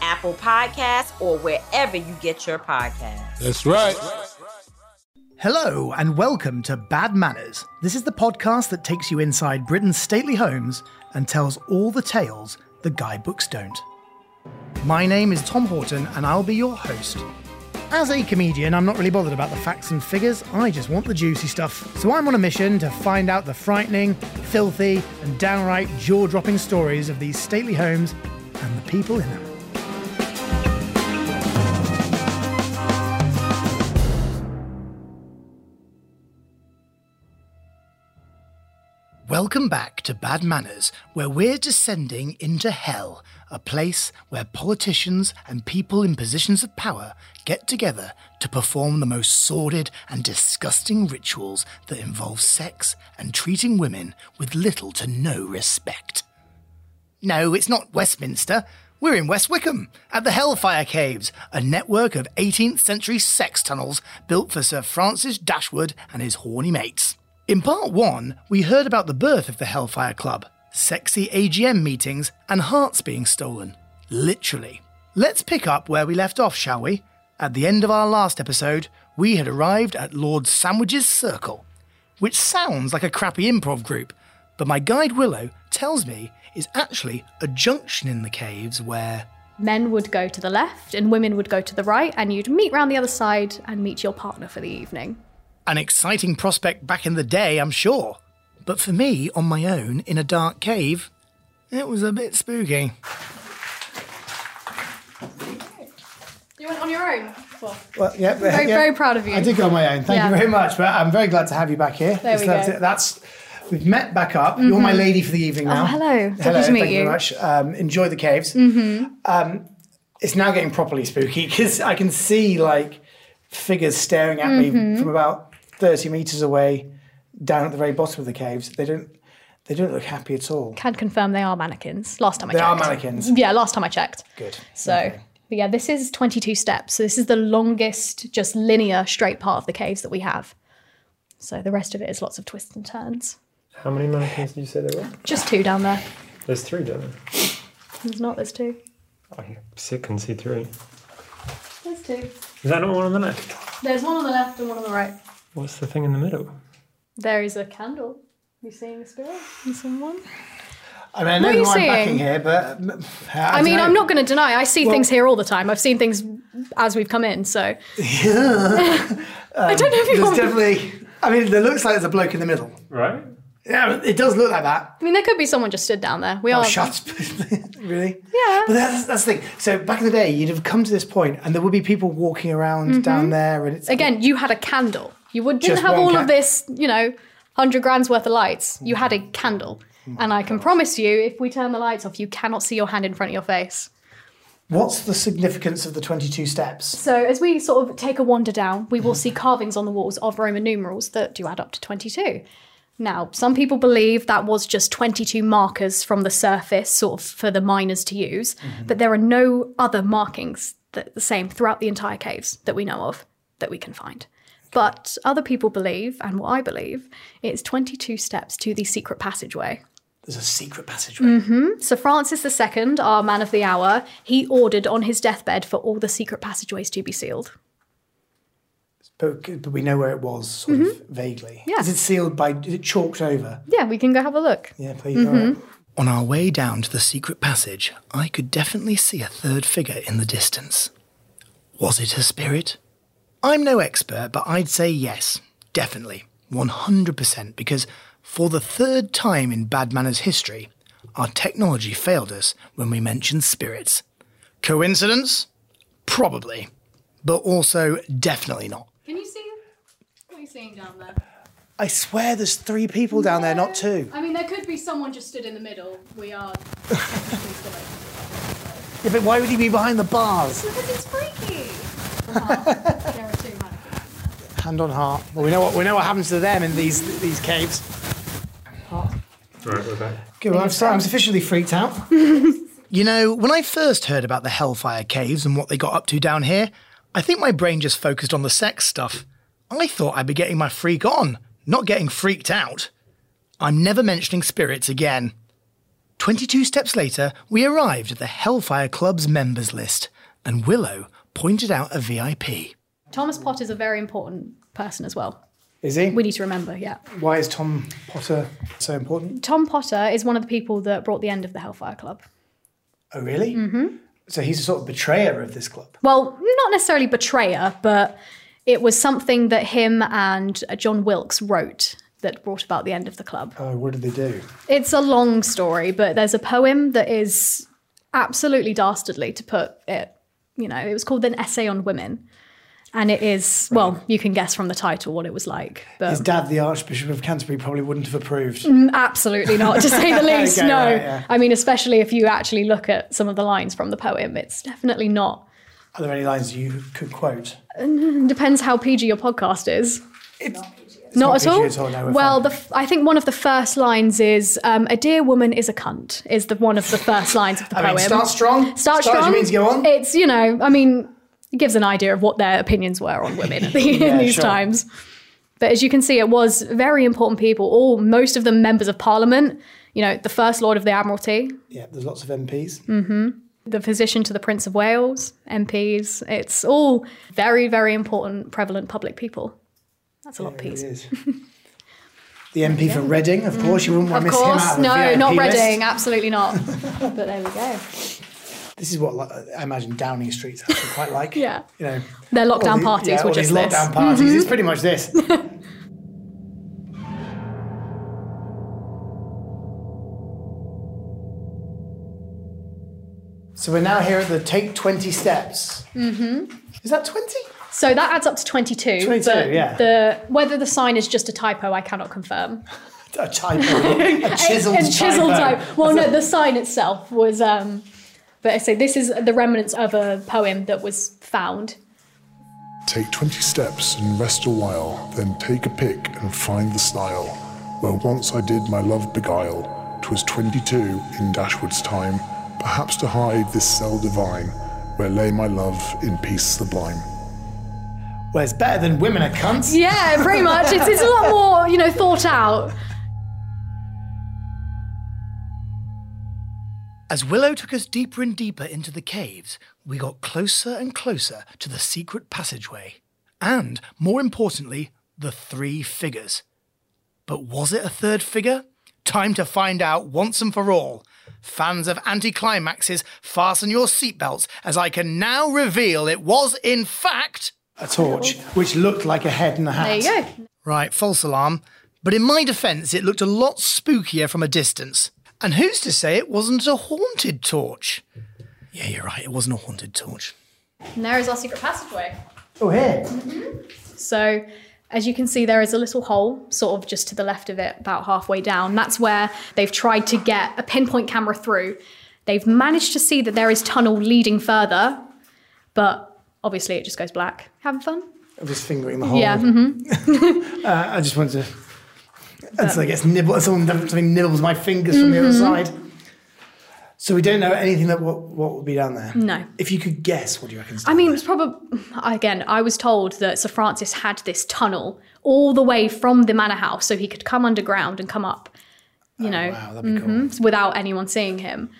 Apple Podcasts, or wherever you get your podcasts. That's right. Hello, and welcome to Bad Manors. This is the podcast that takes you inside Britain's stately homes and tells all the tales the guidebooks don't. My name is Tom Houghton, and I'll be your host. As a comedian, I'm not really bothered about the facts and figures, I just want the juicy stuff. So I'm on a mission to find out the frightening, filthy, and downright jaw dropping stories of these stately homes and the people in them. Welcome back to Bad Manors, where we're descending into hell, a place where politicians and people in positions of power get together to perform the most sordid and disgusting rituals that involve sex and treating women with little to no respect. No, it's not Westminster. We're in West Wycombe, at the Hellfire Caves, a network of 18th century sex tunnels built for Sir Francis Dashwood and his horny mates. In part one, we heard about the birth of the Hellfire Club, sexy AGM meetings, and hearts being stolen. Literally. Let's pick up where we left off, shall we? At the end of our last episode, we had arrived at Lord Sandwich's Circle, which sounds like a crappy improv group, but my guide Willow tells me is actually a junction in the caves where men would go to the left and women would go to the right, and you'd meet round the other side and meet your partner for the evening. An exciting prospect back in the day, I'm sure. But for me, on my own, in a dark cave, it was a bit spooky. You went on your own? Well, Well, yeah, very, yeah. very proud of you. I did go on my own. Thank Yeah. you very much. But I'm very glad to have you back here. There we that's, go. Mm-hmm. that's we've met back up. You're my lady for the evening now. Oh, hello. Lovely Hello. to meet thank you you. very much. Um, enjoy the caves. Mm-hmm. Um, it's now getting properly spooky because I can see like figures staring at Mm-hmm. me from about 30 meters away, down at the very bottom of the caves. They don't. They don't look happy at all. Can confirm they are mannequins. Last time I They checked. are mannequins. Yeah, last time I checked. Good. So, Okay. but yeah, this is 22 steps. So this is the longest, just linear, straight part of the caves that we have. So the rest of it is lots of twists and turns. How many mannequins did you say there were? Just two down there. There's three down there. There's not. There's two. I see, can see three. There's two. Is that not one on the left? There's one on the left and one on the right. What's the thing in the middle? There is a candle. You seeing a spirit in someone? I mean, I know What are who you I'm backing here, but um, I, I don't mean, know. I'm not going to deny. I see Well- things here all the time. I've seen things as we've come in. So yeah. I don't know if you There's want. definitely. I mean, there looks like there's a bloke in the middle. Right? Yeah, it does look like that. I mean, there could be someone just stood down there. We Oh, are. shut. really? Yeah. But that's, that's the thing. So back in the day, you'd have come to this point, and there would be people walking around down there, and it's Mm-hmm. Again, you had a candle. You would, didn't Just have one all ca- of this, you know, hundred grand's worth of lights. You had a mm. candle. Mm. And I can promise you, if we turn the lights off, you cannot see your hand in front of your face. What's the significance of the 22 steps? So as we sort of take a wander down, we will see carvings on the walls of Roman numerals that do add up to 22. Now, some people believe that was just 22 markers from the surface, sort of for the miners to use, mm-hmm. but there are no other markings that the same throughout the entire caves that we know of that we can find. But other people believe, and what I believe, it's 22 steps to the secret passageway. There's a secret passageway. So Francis II, our man of the hour, he ordered on his deathbed for all the secret passageways to be sealed. But, but we know where it was, sort of vaguely. Mm-hmm. Yeah. Is it sealed by, is it chalked over? Yeah, we can go have a look. Yeah, please. all right. On our way down to the secret passage, I could definitely see a third figure in the distance. Was it a spirit? I'm no expert, but I'd say yes, definitely, 100%, because for the third time in Bad Manors history, our technology failed us when we mentioned spirits. Coincidence? Probably. But also definitely not. Can you see? What are you seeing down there? I swear there's three people down there, not two. I mean, there could be someone just stood in the middle. We are. Yeah, but why would he be behind the bars? because it's freaky. There are two mannequins. Hand on heart. Well, we know what we know what happens to them in these these caves. Right, we're back. Good. Well, I'm, sorry, I'm sufficiently freaked out. you know, when I first heard about the Hellfire Caves and what they got up to down here, I think my brain just focused on the sex stuff. I thought I'd be getting my freak on, not getting freaked out. I'm never mentioning spirits again. 22 steps later, we arrived at the Hellfire Club's members list, and Willow pointed out a VIP. Thomas Potter's a very important person as well. Is he? We need to remember, yeah. Why is Tom Potter so important? Tom Potter is one of the people that brought the end of the Hellfire Club. Oh, really? Mm-hmm. So he's a sort of betrayer of this club. Well, not necessarily betrayer, but it was something that him and uh, John Wilkes wrote that brought about the end of the club. Oh, what did they do? It's a long story, but there's a poem that is absolutely dastardly to put it. You know, it was called An Essay on Women. And it is, well, you can guess from the title what it was like. But His dad, the Archbishop of Canterbury, probably wouldn't have approved. Mm, absolutely not, to say the least. Okay, no. right, yeah. I mean, especially if you actually look at some of the lines from the poem, it's definitely not. Are there any lines you could quote? Mm, depends how PG your podcast is. It's Not, not at all. At all, no, well, the f- I think one of the first lines is um, "A dear woman is a cunt." Is the one of the first lines of the I poem. mean, start strong. Start Start, strong. you mean to go on? It's you know, I mean, it gives an idea of what their opinions were on women the, Yeah, in these sure. times. But as you can see, it was very important people. All most of them members of parliament. You know, the first Lord of the Admiralty, Yeah, there's lots of MPs. the physician to the Prince of Wales, MPs. It's all very, very important, prevalent public people. That's a lot of P's. the MP for Reading, of course, you wouldn't want to miss him out of no, VIP not list. Reading, absolutely not. but there we go. This is what I imagine Downing Street's actually quite like. Yeah. You know, Their lockdown the- parties yeah, were just these this. Mm-hmm. lockdown parties. It's pretty much this. so we're now here at the take 20 steps. Mm-hmm. Is that 20? So that adds up to 22. 22, but yeah. The, whether the sign is just a typo, I cannot confirm. A typo. a chiseled, and chiseled typo. type. Well, no, the sign itself was. Um, but I say this is the remnants of a poem that was found. Take 20 steps and rest a while, then take a pick and find the style. Where once I did my love beguile, 'twas 22 in Dashwood's time, perhaps to hide this cell divine, where lay my love in peace sublime. Well, it's better than women are cunts. Yeah, pretty much. It's, it's a lot more, you know, thought out. As Willow took us deeper and deeper into the caves, we got closer and closer to the secret passageway. And, more importantly, the three figures. But was it a third figure? Time to find out once and for all. Fans of anticlimaxes, fasten your seatbelts as I can now reveal it was, in fact, a torch, which looked like a head and a hat. There you go. Right, false alarm. But in my defence, it looked a lot spookier from a distance. And who's to say it wasn't a haunted torch? Yeah, you're right, it wasn't a haunted torch. And there is our secret passageway. Oh, here. Mm-hmm. So, as you can see, there is a little hole, sort of just to the left of it, about halfway down. That's where they've tried to get a pinpoint camera through. They've managed to see that there is tunnel leading further, but obviously it just goes black. Having fun? I'm just fingering the hole. Yeah. mhm. Uh, I just wanted to. Until it gets nibbled, someone something nibbles my fingers from the other Mm-hmm. side. So we don't know anything that what, what would be down there. No. If you could guess, what do you reckon? I mean, it's probably again. I was told that Sir Francis had this tunnel all the way from the manor house, so he could come underground and come up. You know, Oh, wow, that'd be cool. without anyone seeing him.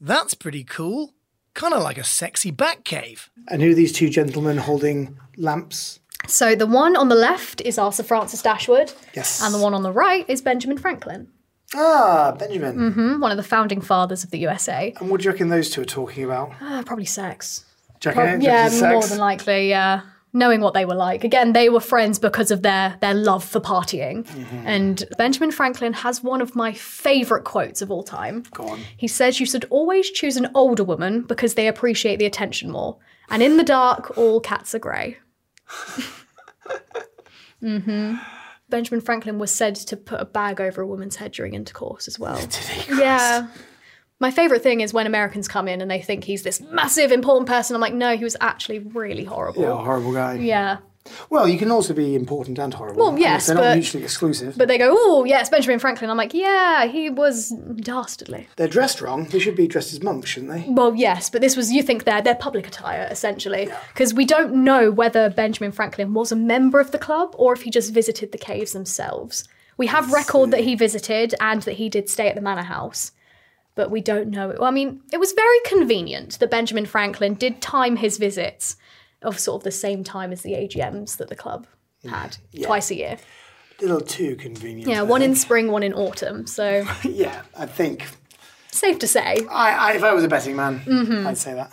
That's pretty cool. Kind of like a sexy bat cave. And who are these two gentlemen holding lamps? So the one on the left is our Sir Francis Dashwood, Yes. and the one on the right is Benjamin Franklin, Ah, Benjamin. Mm-hmm, one of the founding fathers of the USA. And what do you reckon those two are talking about? Uh, probably sex. Do you reckon it? yeah, Just more than likely. Yeah, knowing what they were like. Again, they were friends because of their their love for partying. Mm-hmm. And Benjamin Franklin has one of my favorite quotes of all time. Go on. He says, "You should always choose an older woman because they appreciate the attention more. And in the dark, all cats are grey." hmm Benjamin Franklin was said to put a bag over a woman's head during intercourse as well. Yeah. My favorite thing is when Americans come in and they think he's this massive, important person. I'm like, no, he was actually really horrible. Yeah, a horrible guy. Yeah. Well, you can also be important and horrible. Well, yes, they're but- not mutually exclusive. But they go, oh, yes, Benjamin Franklin. I'm like, yeah, he was dastardly. they're dressed wrong. They should be dressed as monks, shouldn't they? Well, yes, but this was, you think they're, they're public attire, essentially. Because we don't know whether Benjamin Franklin was a member of the club or if he just visited the caves themselves. We have record that he visited and that he did stay at the manor house. But we don't know. Well, I mean, it was very convenient that Benjamin Franklin did time his visits of sort of the same time as the AGMs that the club had, twice a year. A little too convenient. Yeah, I one in spring, one in autumn. So Yeah, I think. safe to say. I, I, if I was a betting man, Mm-hmm. I'd say that.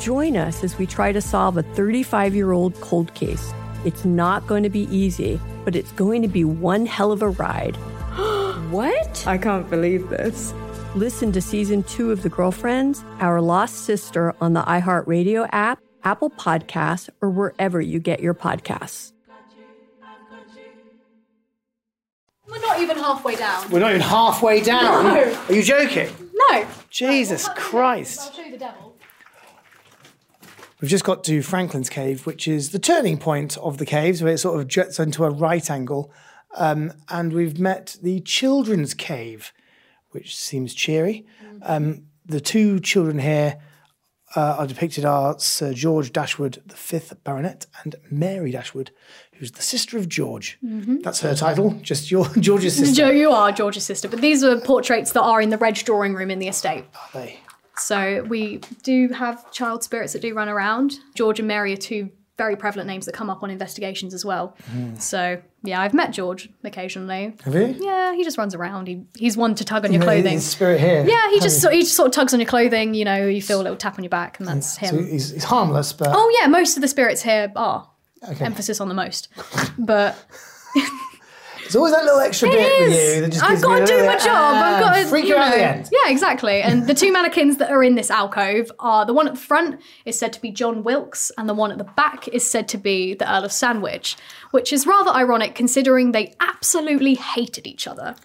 Join us as we try to solve a 35 year old cold case. It's not going to be easy, but it's going to be one hell of a ride. What? I can't believe this. Listen to season two of The Girlfriends, Our Lost Sister on the iHeartRadio app, Apple Podcasts, or wherever you get your podcasts. We're not even halfway down. We're not even halfway down. No. Are you joking? No. Jesus Christ. I'll show you the devil. We've just got to Franklin's Cave, which is the turning point of the caves, where it sort of jets into a right angle. Um, and we've met the Children's Cave, which seems cheery. Um, the two children here uh, are depicted are Sir George Dashwood, the fifth Baronet, and Mary Dashwood, who's the sister of George. That's her title, just your George's sister. Joe, you are George's sister, but these are portraits that are in the Red drawing room in the estate. Are they? So we do have child spirits that do run around. George and Mary are two very prevalent names that come up on investigations as well. Hmm. So yeah, I've met George occasionally. Have you? Yeah, he just runs around. He he's one to tug on your clothing. his spirit here. Yeah, he just sort- he just sort of tugs on your clothing. You know, you feel a little tap on your back, and that's So him. he's, he's harmless, but Oh yeah, most of the spirits here are. Okay. Emphasis on the most, but there's always that little extra It bit with you that just I've got to do my job. I've ah, got to freak you out at the end. Yeah, exactly. And the two mannequins that are in this alcove are the one at the front is said to be John Wilkes, and the one at the back is said to be the Earl of Sandwich, which is rather ironic considering they absolutely hated each other.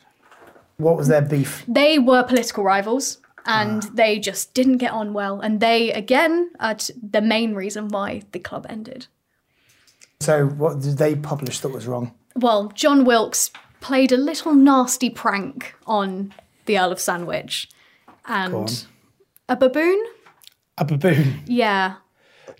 What was their beef? They were political rivals. And Ah. they just didn't get on well. And they, again, are the main reason why the club ended. So what did they publish that was wrong? Well, John Wilkes played a little nasty prank on the Earl of Sandwich. And a baboon? A baboon. Yeah.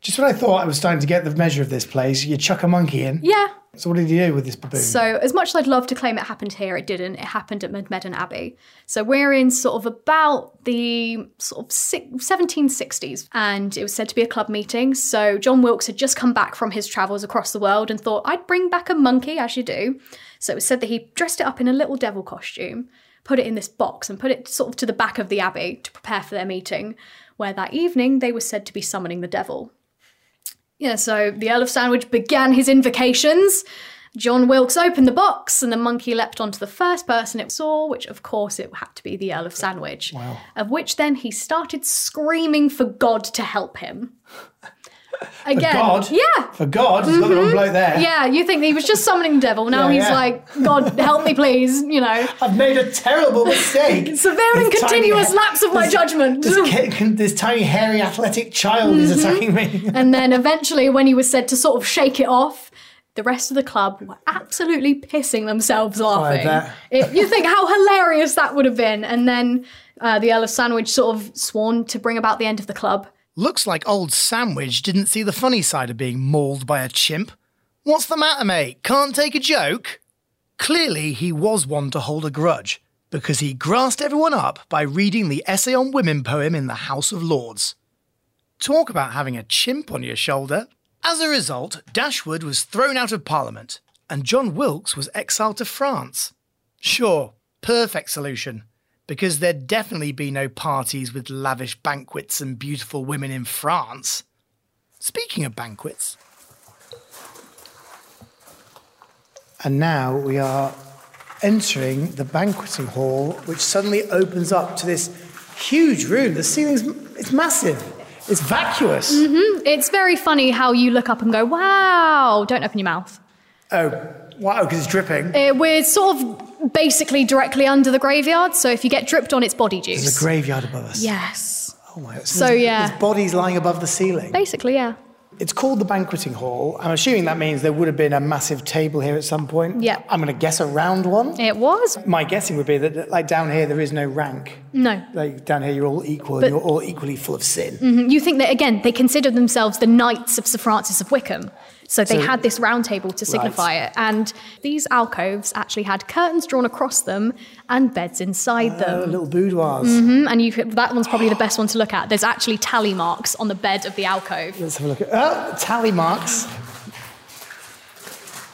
Just when I thought I was starting to get the measure of this place, you chuck a monkey in. Yeah. So what did he do with this baboon? So, as much as I'd love to claim it happened here, it didn't. It happened at Medmenham Abbey. So, we're in sort of about the sort of six, 1760s, and it was said to be a club meeting. So, John Wilkes had just come back from his travels across the world and thought, I'd bring back a monkey, as you do. So, it was said that he dressed it up in a little devil costume, put it in this box, and put it sort of to the back of the abbey to prepare for their meeting, where that evening they were said to be summoning the devil. Yeah, so the Earl of Sandwich began his invocations. John Wilkes opened the box, and the monkey leapt onto the first person it saw, which of course it had to be the Earl of Sandwich. Wow. Of which then he started screaming for God to help him. Again, for God? yeah. For God, he's got the wrong Mhm. bloke there. Yeah, you think he was just summoning the devil. Now Yeah, he's yeah. like, God, help me, please. You know, I've made a terrible mistake. severe and This tiny continuous lapse of my judgment. This, this tiny, hairy, athletic child is Mhm. attacking me. and then eventually, when he was said to sort of shake it off, the rest of the club were absolutely pissing themselves laughing. bet. It- you think how hilarious that would have been. And then uh, the Earl of Sandwich sort of sworn to bring about the end of the club. Looks like old Sandwich didn't see the funny side of being mauled by a chimp. What's the matter, mate? Can't take a joke? Clearly, he was one to hold a grudge, because he grassed everyone up by reading the Essay on Women poem in the House of Lords. Talk about having a chimp on your shoulder. As a result, Dashwood was thrown out of Parliament, and John Wilkes was exiled to France. Sure, perfect solution, because there'd definitely be no parties with lavish banquets and beautiful women in France. Speaking of banquets, And now we are entering the banqueting hall, which suddenly opens up to this huge room. The ceiling's it's massive. It's vacuous. hmm It's very funny how you look up and go, wow, don't open your mouth. Oh, wow, because it's dripping. Uh, we're sort of basically directly under the graveyard, so if you get dripped on, it's body juice. There's a graveyard above us. Yes. Oh my. So, there's- yeah. There's bodies lying above the ceiling. Basically, yeah. It's called the banqueting hall. I'm assuming that means there would have been a massive table here at some point. Yeah. I'm going to guess a round one. It was. My guessing would be that, like down here, there is no rank. No. Like down here, you're all equal But- and you're all equally full of sin. Mhm. You think that, again, they consider themselves the Knights of Sir Francis of Wycombe. So they So- had this round table to signify it. And these alcoves actually had curtains drawn across them and beds inside Oh, them. little boudoirs. hmm And you could, that one's probably the best one to look at. There's actually tally marks on the bed of the alcove. Let's have a look at oh, tally marks.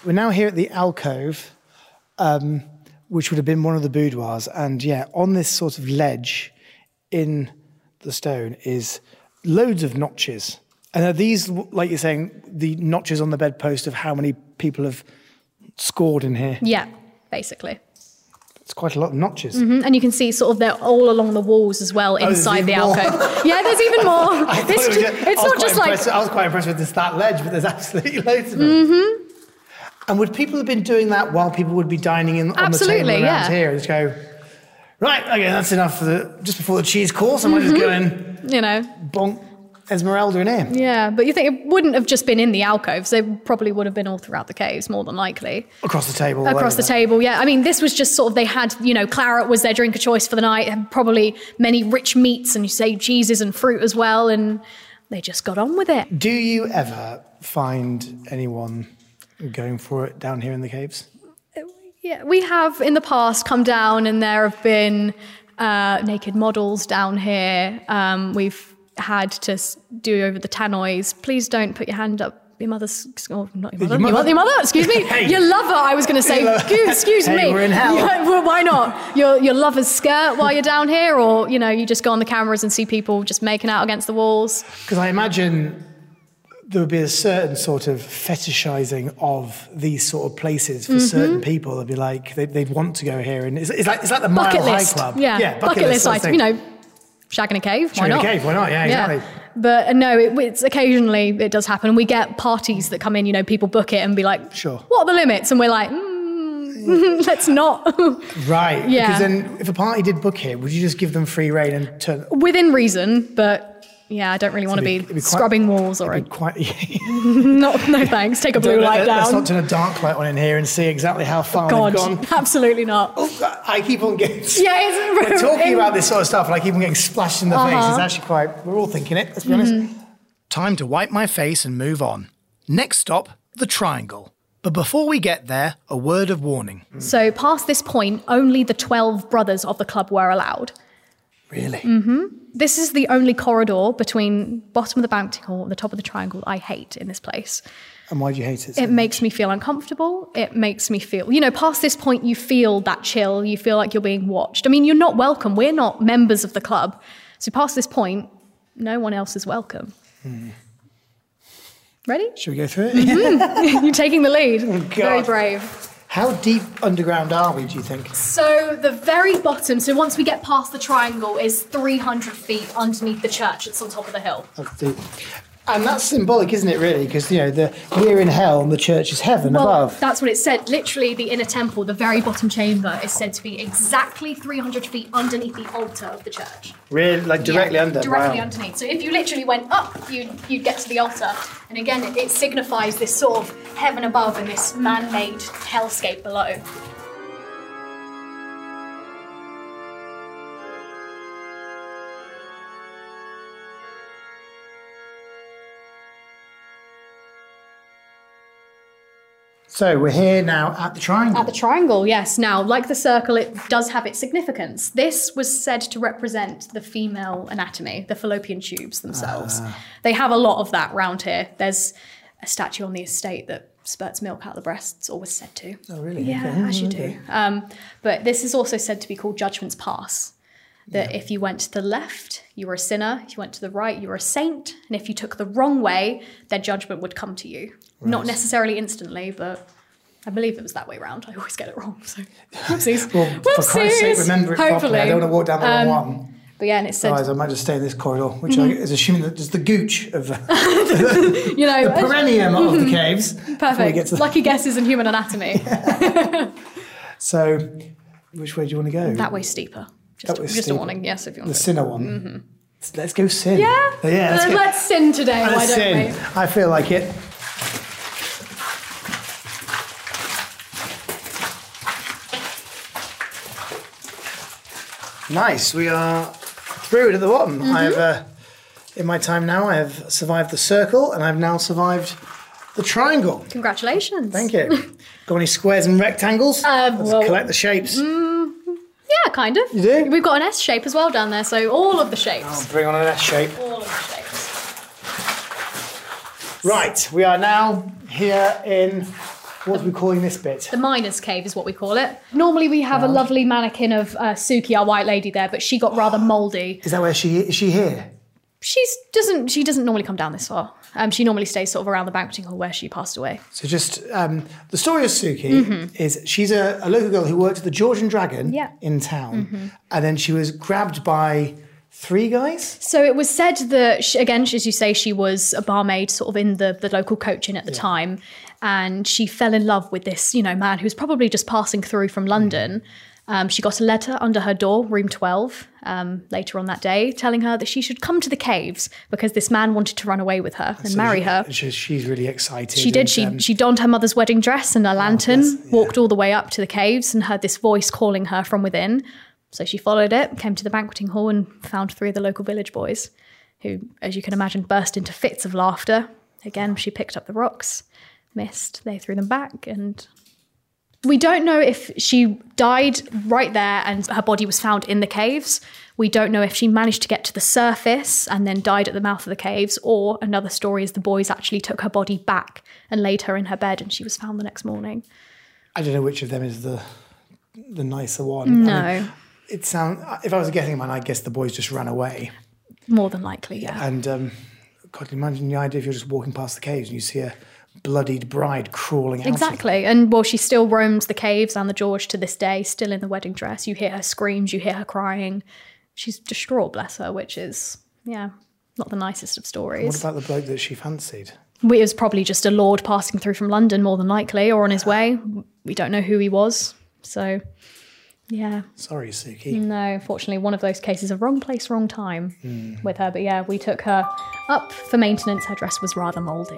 We're now here at the alcove, um, which would have been one of the boudoirs, and yeah, on this sort of ledge in the stone is loads of notches. And are these, like you're saying, the notches on the bedpost of how many people have scored in here? Yeah, basically. It's quite a lot of notches. hmm And you can see sort of they're all along the walls as well Oh, inside the alcove. yeah, there's even more. I It's, it just- it's not just like. I was quite impressed with this that ledge, but there's absolutely loads of them. hmm And would people have been doing that while people would be dining in on Absolutely, the table around yeah. here? Just go, right, okay, that's enough for the just before the cheese course. I might just go in, You know. bonk Esmeralda in here. Yeah, but you think it wouldn't have just been in the alcoves. They probably would have been all throughout the caves, more than likely. Across the table. Across the table, yeah. I mean, this was just sort of, they had, you know, claret was their drink of choice for the night, and probably many rich meats and you say cheeses and fruit as well, and they just got on with it. Do you ever find anyone going for it down here in the caves? Yeah, we have in the past come down, and there have been uh, naked models down here. Um, we've had to do over the tannoys. Please don't put your hand up. Your mother's, oh, not your mother, Your mother? your mother excuse me. Hey. Your lover, I was going to say, excuse, Hey, me. we're in hell. Well, why not? Your, your lover's skirt while you're down here, or, you know, you just go on the cameras and see people just making out against the walls. Because I imagine there would be a certain sort of fetishizing of these sort of places for Mhm. certain people. They'd be like, they'd, they'd want to go here. And it's, it's, like, it's like the Mile bucket High. Club. Yeah, yeah bucket, list sort of item. You thing. Know, shagging a cave. Why a not? cave, why not? Yeah, exactly. But uh, no, it, it's occasionally it does happen. We get parties that come in. You know, people book it and be like, "Sure, what are the limits?" And we're like, mm, "Let's not." Right. Yeah. Because then if a party did book here, would you just give them free reign and turn Within reason, but yeah, I don't really want to be- be, quite- scrubbing walls or a, quite not. No thanks. Take a blue light Let's down. not turn a dark light on in here and see exactly how far God, they've gone. absolutely not. I keep on getting. Yeah, it's We're talking about this sort of stuff, and I keep on getting splashed in the face. Uh-huh. It's actually quite. We're all thinking it. Let's be honest. Time to wipe my face and move on. Next stop, the triangle. But before we get there, a word of warning. So, past this point, only the 12 brothers of the club were allowed. Really? hmm This is the only corridor between bottom of the banqueting hall and the top of the triangle I hate in this place. And why do you hate it? so It makes me feel uncomfortable. It makes me feel, you know, past this point, you feel that chill. You feel like you're being watched. I mean, you're not welcome. We're not members of the club. So, past this point, no one else is welcome. Hmm. Ready? Should we go through it? Mhm. you're taking the lead. Very God. brave. How deep underground are we, do you think? So, the very bottom, so once we get past the triangle, is 300 feet underneath the church that's on top of the hill. That's deep. And that's symbolic, isn't it, really? Because, you know, the, we're in hell and the church is heaven Well, above. that's what it said. Literally, the inner temple, the very bottom chamber, is said to be exactly 300 feet underneath the altar of the church. Really? Like directly Yeah, under? Directly wow. underneath. So if you literally went up, you'd, you'd get to the altar. And again, it, it signifies this sort of heaven above and this man made hellscape below. So we're here now at the triangle. At the triangle, yes. Now, like the circle, it does have its significance. This was said to represent the female anatomy, the fallopian tubes themselves. Ah. They have a lot of that round here. There's a statue on the estate that spurts milk out of the breasts, always said to. Oh, really? Yeah, Okay. as you do. Um, but this is also said to be called Judgment's Pass. That if you went to the left, you were a sinner. If you went to the right, you were a saint. And if you took the wrong way, their judgment would come to you. Not necessarily instantly, but I believe it was that way round. I always get it wrong. So, whoopsies. Well, for Christ's sake, remember it properly. I don't want to walk down the wrong Um, one. But yeah, and it said, Otherwise, I might just stay in this corridor, which Mhm. I, is assuming that there's the gooch of uh, you know, the perineum of the caves. Perfect. the- Lucky guesses in human anatomy. So, which way do you want to go? that way steeper. Just, That way just a warning. Yes, if you want The to. sinner one. Mhm. Let's go sin. Yeah. Yeah. Let's, let's sin today. Let's why don't sin. we? I feel like it. Nice. We are through it at the bottom. Mhm. I have, uh, in my time now, I have survived the circle, and I've now survived the triangle. Congratulations. Thank you. Got any squares and rectangles? Um, Let's well- collect the shapes. Mm, yeah, kind of. You do? We've got an S shape as well down there, so all of the shapes. I'll bring on an S shape. All of the shapes. Right, we are now here in what are we calling this bit? The miner's cave is what we call it. Normally we have a lovely mannequin of uh, Suki, our white lady, there, but she got rather mouldy. Is that where she is? She here? She's doesn't she doesn't normally come down this far. Um, she normally stays sort of around the banqueting hall where she passed away. So just um, the story of Suki Mhm. is she's a, a local girl who worked at the George and Dragon Yeah. in town, Mhm. and then she was grabbed by three guys. So it was said that, she, again, as you say, she was a barmaid sort of in the, the local coaching at the time. And she fell in love with this, you know, man who was probably just passing through from London. Um, she got a letter under her door, room 12, um, later on that day, telling her that she should come to the caves because this man wanted to run away with her and So marry her. she- she's really excited. She did. and, She um, she donned her mother's wedding dress and a lantern, walked all the way up to the caves, and heard this voice calling her from within. So she followed it, came to the banqueting hall, and found three of the local village boys, who, as you can imagine, burst into fits of laughter. Again, she picked up the rocks, missed. They threw them back, and we don't know if she died right there and her body was found in the caves. We don't know if she managed to get to the surface and then died at the mouth of the caves, or another story is the boys actually took her body back and laid her in her bed and she was found the next morning. I don't know which of them is the the nicer one. No. I mean, it sound. If I was guessing mine, I guess the boys just ran away. More than likely, yeah. And um, God, imagine the idea if you're just walking past the caves and you see a bloodied bride crawling out. Exactly. And well, she still roams the caves and the George to this day, still in the wedding dress. You hear her screams, you hear her crying. She's distraught, bless her, which is, yeah, not the nicest of stories. What about the bloke that she fancied? It was probably just a lord passing through from London, more than likely, or on his way. We don't know who he was. So, yeah. Sorry, Suki. No, fortunately, one of those cases of wrong place, wrong time Hmm. with her. But yeah, we took her up for maintenance. Her dress was rather mouldy.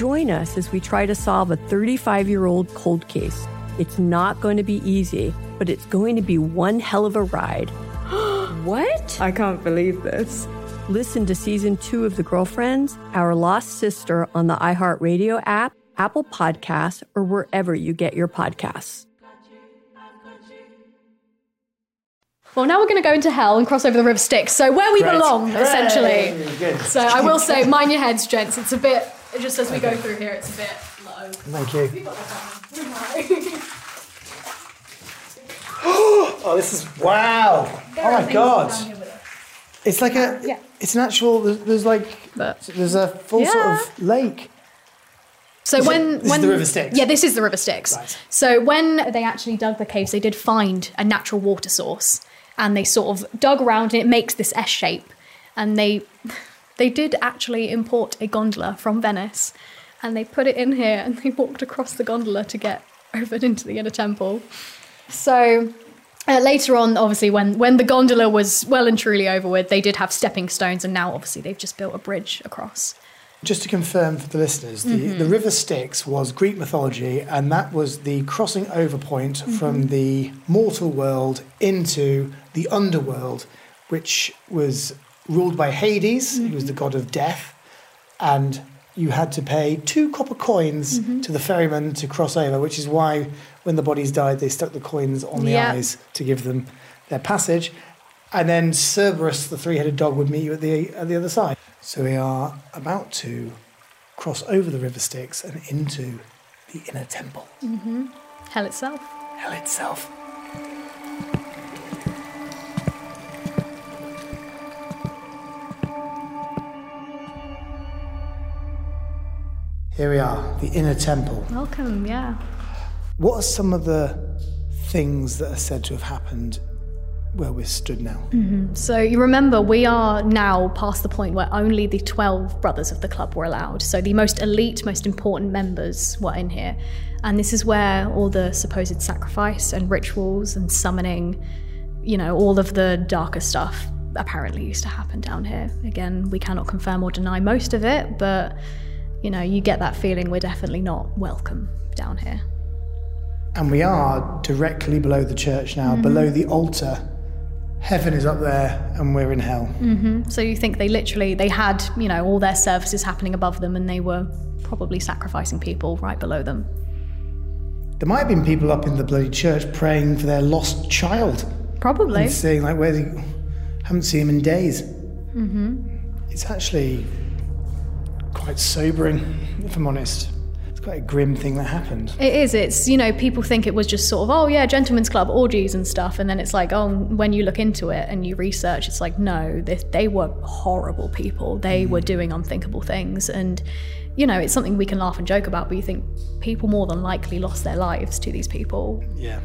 Join us as we try to solve a 35 year old cold case. It's not going to be easy, but it's going to be one hell of a ride. what? I can't believe this. Listen to season two of The Girlfriends, Our Lost Sister on the iHeartRadio app, Apple Podcasts, or wherever you get your podcasts. Well, now we're going to go into hell and cross over the River Styx. So where we Great. belong, essentially. Good. So I will say, mind your heads, gents. It's a bit. Just as we go through here, it's a bit low. Thank you. oh, this is wow! oh my god! It's like a. Yeah. It's an actual. There's, there's like. There's a full sort of lake. So Is it- when this is when the River Styx? yeah, this is the River Styx. Right. So when they actually dug the caves, they did find a natural water source, and they sort of dug around, and it makes this S shape, and they they did actually import a gondola from Venice, and they put it in here, and they walked across the gondola to get over into the inner temple. So. Uh, later on, obviously, when, when the gondola was well and truly over with, they did have stepping stones, and now obviously they've just built a bridge across. Just to confirm for the listeners, the, Mhm. the River Styx was Greek mythology, and that was the crossing over point from the mortal world into the underworld, which was ruled by Hades, who was the god of death, and you had to pay two copper coins Mhm. to the ferryman to cross over, which is why when the bodies died, they stuck the coins on the Yeah. eyes to give them their passage. And then Cerberus, the three-headed dog, would meet you at the at the other side. So we are about to cross over the river Styx and into the inner temple. hmm Hell itself. Hell itself. Here we are, the inner temple. Welcome, yeah. What are some of the things that are said to have happened where we're stood now? Mhm. So you remember, we are now past the point where only the 12 brothers of the club were allowed. So the most elite, most important members were in here. And this is where all the supposed sacrifice and rituals and summoning, you know, all of the darker stuff apparently used to happen down here. Again, we cannot confirm or deny most of it, but, you know, you get that feeling we're definitely not welcome down here. And we are directly below the church now, Mhm. below the altar. Heaven is up there and we're in hell. hmm So you think they literally they had you know all their services happening above them, and they were probably sacrificing people right below them. There might have been people up in the bloody church praying for their lost child. Probably. And saying, like, where's he? Haven't seen him in days. hmm It's actually quite sobering, if I'm honest. It's quite a grim thing that happened. It is. It's you know people think it was just sort of oh yeah gentlemen's club orgies and stuff, and then it's like oh when you look into it and you research, it's like no they, they were horrible people. They mm. were doing unthinkable things, and you know it's something we can laugh and joke about, but you think people more than likely lost their lives to these people. Yeah.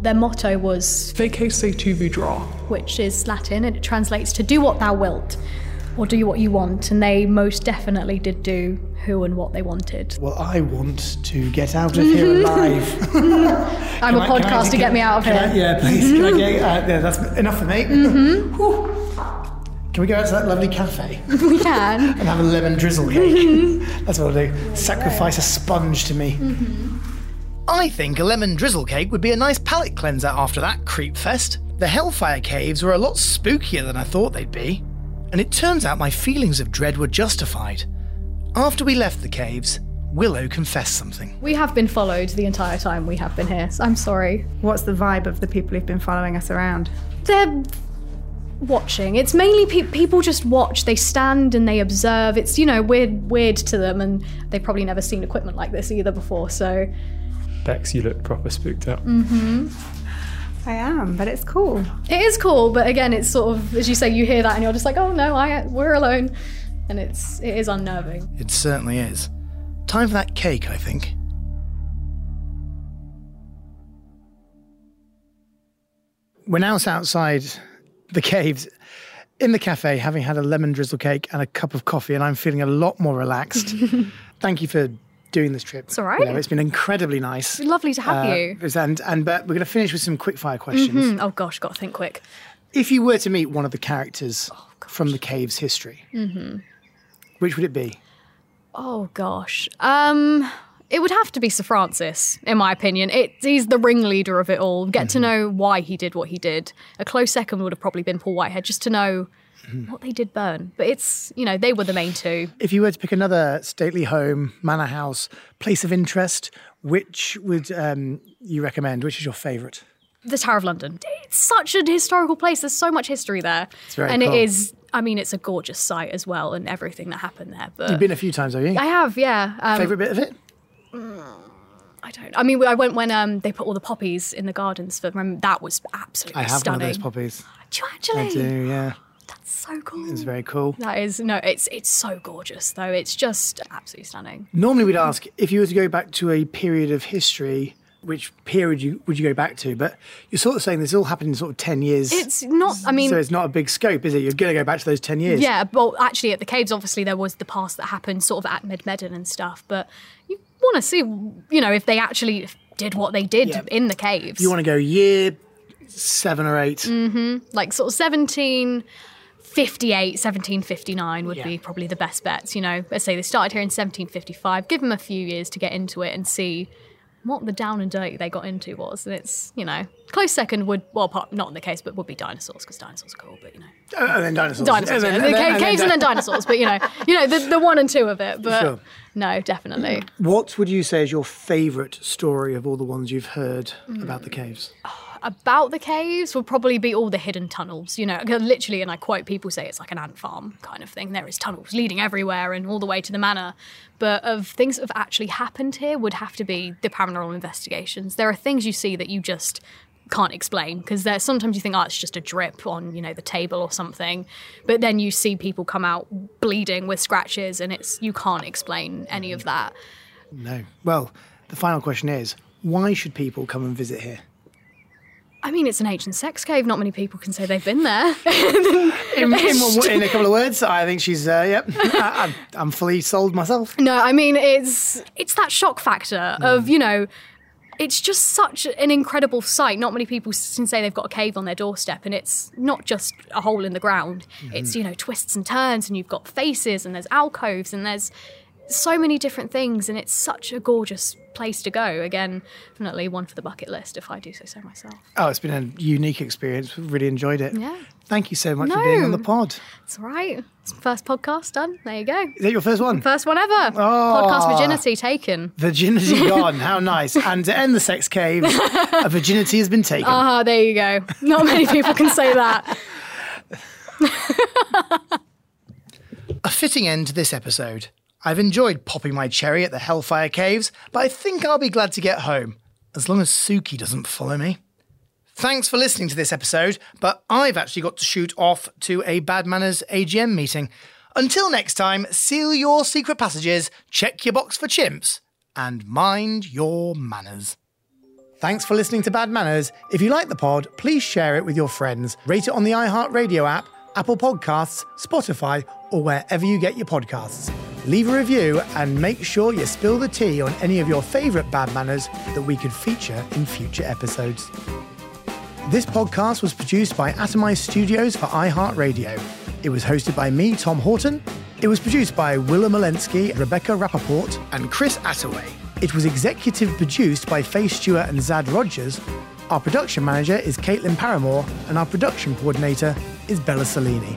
Their motto was Fay ce que voudras. which is Latin and it translates to do what thou wilt. Or do you what you want. And they most definitely did do who and what they wanted. Well, I want to get out of here alive. I'm a Can I- can podcast to get me out of here. I- yeah, please. Can I get, uh, yeah, that's enough for me. Mhm. Can we go out to that lovely cafe we can. and have a lemon drizzle cake? that's what I'll do. Sacrifice a sponge to me. I think a lemon drizzle cake would be a nice palate cleanser after that creep fest. The Hellfire Caves were a lot spookier than I thought they'd be, and it turns out my feelings of dread were justified. After we left the caves, Willow confessed something. We have been followed the entire time we have been here. So I'm sorry. What's the vibe of the people who've been following us around? They're watching. It's mainly pe- people just watch. They stand and they observe. It's you know weird, weird to them, and they've probably never seen equipment like this either before. So, Bex, you look proper spooked out. hmm I am, but it's cool. it is cool. But again, it's sort of as you say, you hear that and you're just like, oh no, I we're alone, and it's it is unnerving. It certainly is. Time for that cake, I think. We're now outside the caves in the cafe, having had a lemon drizzle cake and a cup of coffee, and I'm feeling a lot more relaxed. Thank you for doing this trip. It's all right. You know, it's been incredibly nice. Lovely to have Uh, you. And, and but we're going to finish with some quick fire questions. Mhm. Oh gosh, got to think quick. If you were to meet one of the characters from the cave's history, hmm which would it be? Oh gosh. Um it would have to be Sir Francis, in my opinion. It, he's the ringleader of it all. Get to know why he did what he did. A close second would have probably been Paul Whitehead, just to know what they did burn. But it's, you know, they were the main two. If you were to pick another stately home, manor house, place of interest, which would um, you recommend? Which is your favourite? The Tower of London. It's such a historical place. There's so much history there. It's very and cool. it is, I mean, it's a gorgeous site as well and everything that happened there. But You've been a few times, have you? I have, yeah. Um, Favourite bit of it? I don't. I mean, I went when um, they put all the poppies in the gardens for. Remember, that was absolutely I have stunning. one of those poppies. Do you actually? I do, yeah. That's so cool. It's very cool. That is no. It's it's so gorgeous though. It's just absolutely stunning. Normally, we'd ask if you were to go back to a period of history, which period you, would you go back to? But you're sort of saying this all happened in sort of 10 years. It's not. I mean, so it's not a big scope, is it? You're going to go back to those 10 years. Yeah, well, actually, at the caves, obviously, there was the past that happened sort of at Medmenham and stuff, but you want to see, you know, if they actually did what they did Yeah. in the caves. You want to go year seven or 8 hmm Like sort of 1758, 1759 would be probably the best bets. You know, let's say they started here in 1755, give them a few years to get into it and see what the down and dirty they got into was. And it's, you know, close second would, well, not in the case, but would be dinosaurs because dinosaurs are cool, but you know. Uh, and then dinosaurs. Dinosaurs, And yeah. then- the and then- caves and then dinosaurs, but you know, you know the, the one and two of it. But Sure. no, definitely. What would you say is your favourite story of all the ones you've heard Mm. about the caves? About the caves would probably be all the hidden tunnels. You know, literally, and I quote people say it's like an ant farm kind of thing. There is tunnels leading everywhere and all the way to the manor. But of things that have actually happened here would have to be the paranormal investigations. There are things you see that you just can't explain because there's sometimes you think oh it's just a drip on you know the table or something but then you see people come out bleeding with scratches and it's you can't explain any of that No. Well, the final question is why should people come and visit here? I mean, it's an ancient sex cave. Not many people can say they've been there. In, in, in a couple of words, I think she's, uh, yep, I, I'm, I'm fully sold myself. No, I mean it's it's that shock factor of you know, it's just such an incredible sight. Not many people can say they've got a cave on their doorstep, and it's not just a hole in the ground. It's you know twists and turns, and you've got faces, and there's alcoves, and there's so many different things, and it's such a gorgeous place to go. Again, definitely one for the bucket list if I do say so myself. Oh, it's been a unique experience. We've really enjoyed it. Yeah. Thank you so much for being on the pod. It's all right. It's first podcast done. There you go. Is that your first one? First one ever. Oh. Podcast virginity taken. Virginity gone. How nice. And to end the sex cave, a virginity has been taken. Ah, there you go. Not many people can say that. A fitting end to this episode. I've enjoyed popping my cherry at the Hellfire Caves, but I think I'll be glad to get home, as long as Suki doesn't follow me. Thanks for listening to this episode, but I've actually got to shoot off to a Bad Manors AGM meeting. Until next time, seal your secret passages, check your box for chimps, and mind your manners. Thanks for listening to Bad Manors. If you like the pod, please share it with your friends, rate it on the iHeartRadio app, Apple Podcasts, Spotify, or wherever you get your podcasts. Leave a review and make sure you spill the tea on any of your favourite bad manners that we could feature in future episodes. This podcast was produced by Atomized Studios for iHeartRadio. It was hosted by me, Tom Houghton. It was produced by Willem Olenski, Rebecca Rappaport, and Chris Attaway. It was executive produced by Faye Stewart and Zad Rogers. Our production manager is Kaitlin Paramor, and our production coordinator is Bella Salini.